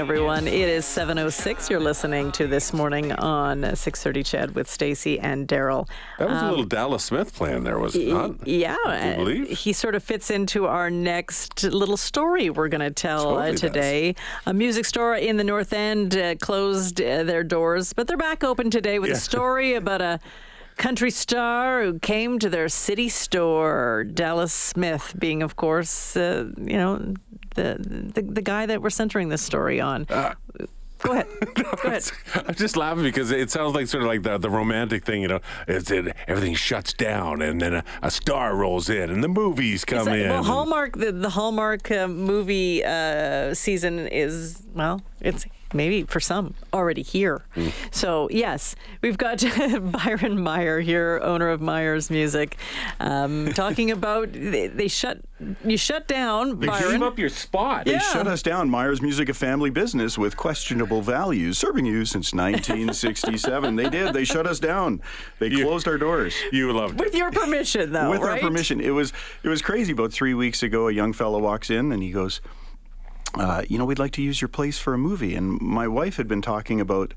Everyone. It is 7.06. You're listening to This Morning on 6.30 CHED with Stacy and Daryl. That was a little Dallas Smith plan there, was it not? Yeah, you believe? he sort of fits into our next little story we're going to tell Totally uh, does. today. A music store in the North End uh, closed uh, their doors, but they're back open today with Yeah. a story about a country star who came to their city store. Dallas Smith, being, of course, uh, you know, the, the the guy that we're centering this story on. Uh, Go ahead. Go ahead. I'm just laughing because it sounds like sort of like the, the romantic thing, you know. It's it, everything shuts down and then a, a star rolls in and the movies come in. Well, Hallmark, the, the Hallmark uh, movie uh, season is, well, it's maybe for some already here. Mm. So, yes, we've got Byron Myhre here, owner of Myhre's Music, um, talking about they, they shut, you shut down, They Byron. gave up your spot. Yeah. Shut us down. Myhre's Music, a family business with questionable values, serving you since 1967. they did. They shut us down. They You- closed our doors. You loved it. With your permission, though, with right? our permission. It was it was crazy. About three weeks ago, a young fellow walks in and he goes, uh, "You know, we'd like to use your place for a movie." And my wife had been talking about,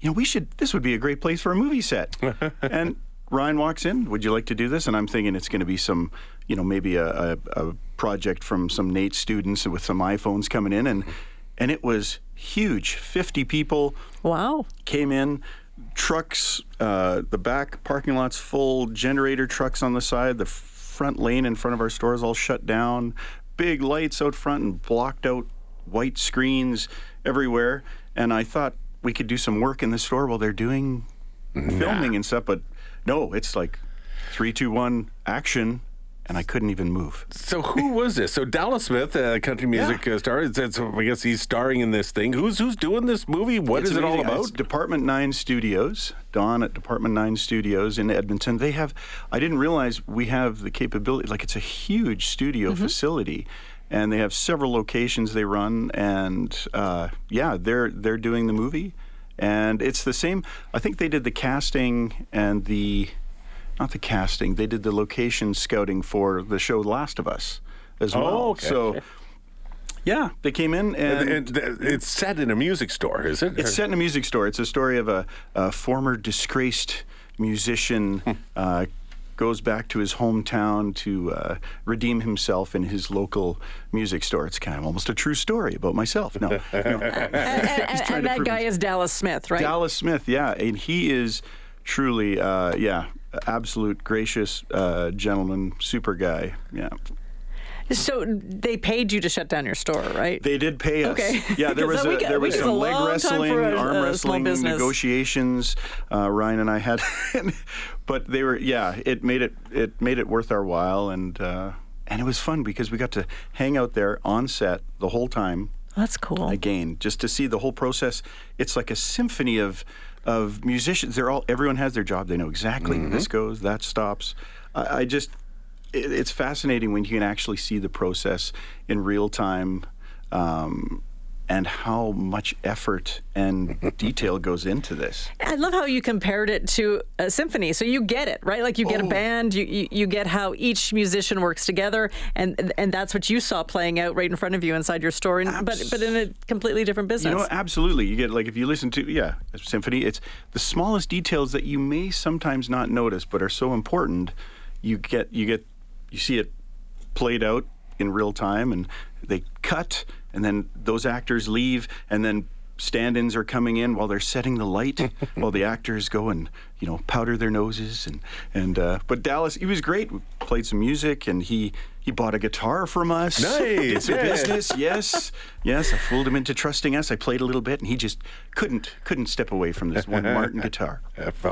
you know, we should. This would be a great place for a movie set. and Ryan walks in. Would you like to do this? And I'm thinking it's going to be some, you know, maybe a, a, a project from some NAIT students with some iPhones coming in, and and it was huge. Fifty people Wow. came in trucks uh, the back parking lot's full generator trucks on the side the front lane in front of our stores all shut down big lights out front and blocked out white screens everywhere. And i thought we could do some work in the store while they're doing filming and stuff but no it's like three two one action and i couldn't even move So who was this? So Dallas Smith, a country music uh, star. It's, it's, I guess he's starring in this thing. Who's who's doing this movie? What is It's it all about? It's Department Nine Studios. Don at Department Nine Studios in Edmonton. They have. I didn't realize we have the capability. Like it's a huge studio facility, and they have several locations they run. And uh, yeah, they're they're doing the movie, and it's the same. I think they did the casting and the. Not the casting. They did the location scouting for the show Last of Us as Oh, well. okay. So, yeah, they came in and, And, and it's set in a music store, is it? it's set in a music store. It's a story of a, a former disgraced musician. uh, goes back to his hometown to uh, redeem himself in his local music store. It's kind of almost a true story about myself. No, no. And, and- and- and that prove guy is Dallas Smith, right? Dallas Smith, yeah, and he is truly, uh, yeah, absolute gracious uh, gentleman, super guy. Yeah, So they paid you to shut down your store, right? They did pay us. Okay. Yeah, there was a there was some leg wrestling, a- arm a wrestling negotiations. Uh, Ryan and I had, but they were yeah. It made it it made it worth our while, and uh, and it was fun because we got to hang out there on set the whole time. That's cool. Again, just to see the whole process. It's like a symphony of of musicians. They're all everyone has their job. They know exactly Mm-hmm. this goes, that stops. I, I just it, it's fascinating when you can actually see the process in real time. Um, and how much effort and detail goes into this. I love how you compared it to a symphony. So you get it, right? Like you get a Oh. band, you, you you get how each musician works together, and and that's what you saw playing out right in front of you inside your store, and, but but in a completely different business. You know, absolutely. You get like if you listen to yeah, a symphony. It's the smallest details that you may sometimes not notice, but are so important. You get you get you see it played out in real time, and they cut, and then those actors leave, and then stand-ins are coming in while they're setting the light, while the actors go and you know powder their noses and and. Uh, but Dallas, he was great. We played some music, and he he bought a guitar from us. Did Nice, some yeah. business. Yes, yes. I fooled him into trusting us. I played a little bit, and he just couldn't couldn't step away from this one Martin guitar.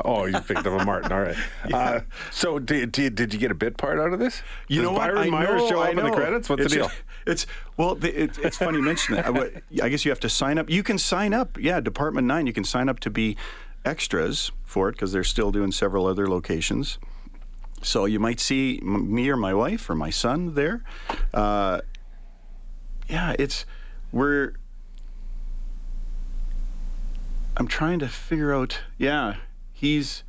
Oh, you picked up a Martin. All right. uh, so did, did, did you get a bit part out of this? You Does know what? Byron I Myhre's know, show up in the credits? What's it's, the deal? It's well, it, it's funny you mention that. I, I guess you have to sign up. You can sign up. Yeah, Department Nine. You can sign up to be extras for it because they're still doing several other locations. So you might see m- me or my wife or my son there. Uh, yeah, it's we're. I'm trying to figure out. Yeah, he's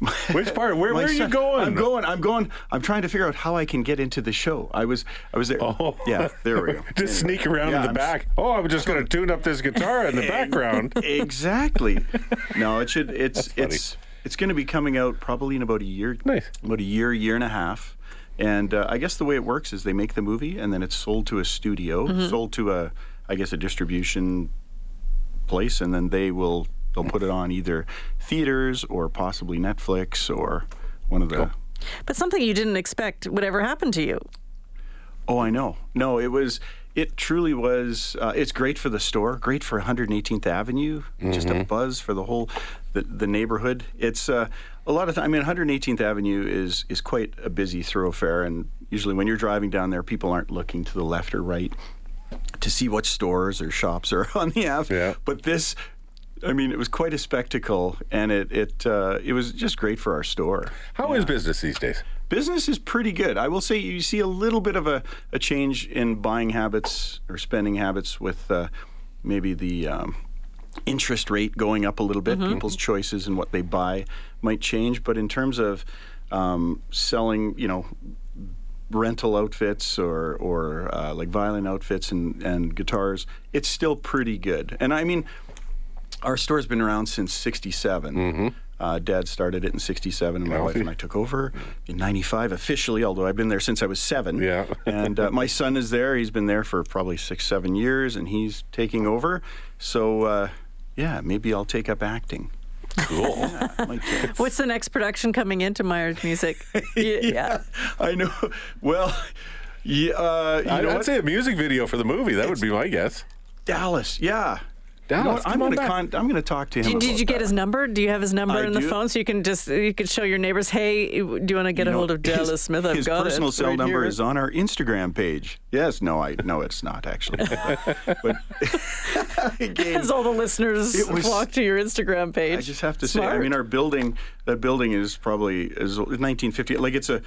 Which part? Where, My where are you going? I'm going. I'm going. I'm trying to figure out how I can get into the show. I was. I was there. Oh. Yeah, there we go. Just Anyway. sneak around Yeah, in the I'm back. Oh, I'm just going to tune up this guitar in the background. exactly. No, it should. It's it's it's going to be coming out probably in about a year. Nice. About a year, year and a half. And uh, I guess the way it works is they make the movie and then it's sold to a studio, Mm-hmm. sold to a, I guess, a distribution place, and then they will they'll put it on either theaters or possibly Netflix or one of the. But something you didn't expect would ever happen to you. Oh, I know. No, it was. It truly was. Uh, it's great for the store. Great for 118th Avenue. Just a buzz for the whole the, the neighborhood. It's uh, a lot of time. I mean, 118th Avenue is is quite a busy thoroughfare, and usually when you're driving down there, people aren't looking to the left or right to see what stores or shops are on the ave. Yeah. But this. I mean, it was quite a spectacle, and it it uh, it was just great for our store. How is business these days? Business is pretty good. I will say you see a little bit of a, a change in buying habits or spending habits with uh, maybe the um, interest rate going up a little bit. People's choices and what they buy might change. But in terms of um, selling, you know, rental outfits or, or uh, like violin outfits and, and guitars, it's still pretty good. And I mean, our store's been around since 67. Uh, Dad started it in 67, and my wife and I took over in 95 officially, although I've been there since I was seven. Yeah. and uh, my son is there. He's been there for probably six, seven years, and he's taking over. So, uh, yeah, maybe I'll take up acting. Cool. Yeah. What's the next production coming into Myhre's Music? Y- yeah. I know. Well, yeah, uh, you I'd, know I'd what? say a music video for the movie. That would be my guess. Dallas. Yeah. You know Dallas. I'm gonna con- I'm going to talk to him. Did, did you get that. his number? Do you have his number I in the do. phone so you can just you can show your neighbors, hey, do you want to get You a know, hold of Dallas his, Smith? I've his got personal it cell right number here." is on our Instagram page. Yes, no, I no, it's not actually. but again, As all the listeners It was- flock to your Instagram page. I just have to say, I mean, our building, that building is probably is 1950. Like it's a.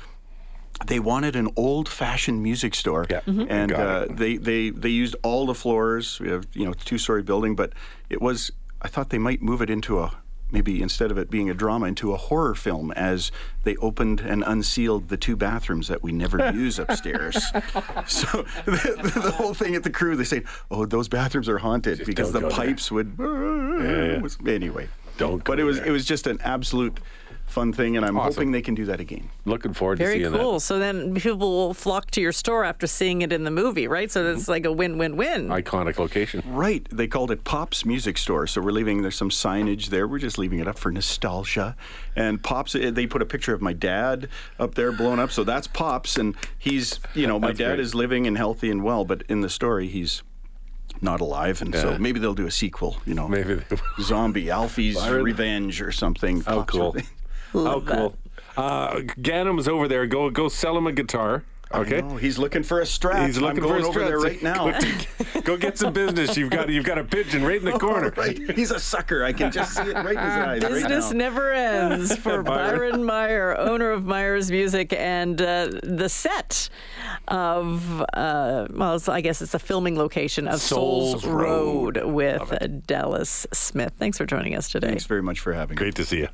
They wanted an old-fashioned music store, Yeah. Mhm. and uh, they they they used all the floors. We have you know two-story building, but it was. I thought they might move it into a maybe instead of it being a drama into a horror film as they opened and unsealed the two bathrooms that we never use upstairs. So the, the whole thing at the crew, they say, "Oh, those bathrooms are haunted because the go there." pipes would." yeah. was- Anyway, Don't go. But it was there. it was just an absolute fun thing, and I'm Awesome. hoping they can do that again. Looking forward to Very seeing cool. So then people will flock to your store after seeing it in the movie, right? So Mm-hmm. it's like a win-win-win. Iconic location. Right. They called it Pop's Music Store. So we're leaving, there's some signage there. We're just leaving it up for nostalgia. And Pop's, eh, they put a picture of my dad up there blown up. So that's Pop's. And he's, you know, my dad great. is living and healthy and well, but in the story, he's not alive. And Yeah. so maybe they'll do a sequel, you know. Maybe. Zombie, Alfie's Byron. Revenge or something. oh, Pop's cool. Revenge. Oh, Love that. cool. Uh, Ganem's over there. Go, go sell him a guitar. Okay. Oh, he's looking for a strap. He's looking I'm going for a over there right now. Go, take- go get some business. You've got you've got a pigeon right in the corner. Right. He's a sucker. I can just see it right in his eyes. right Business now. never ends for Byron Myhre, owner of Myhre's Music, and uh, the set of, uh, well, I guess it's a filming location of Souls, Souls Road, Road. with uh, Dallas Smith. Thanks for joining us today. Thanks very much for having me. Great to see you.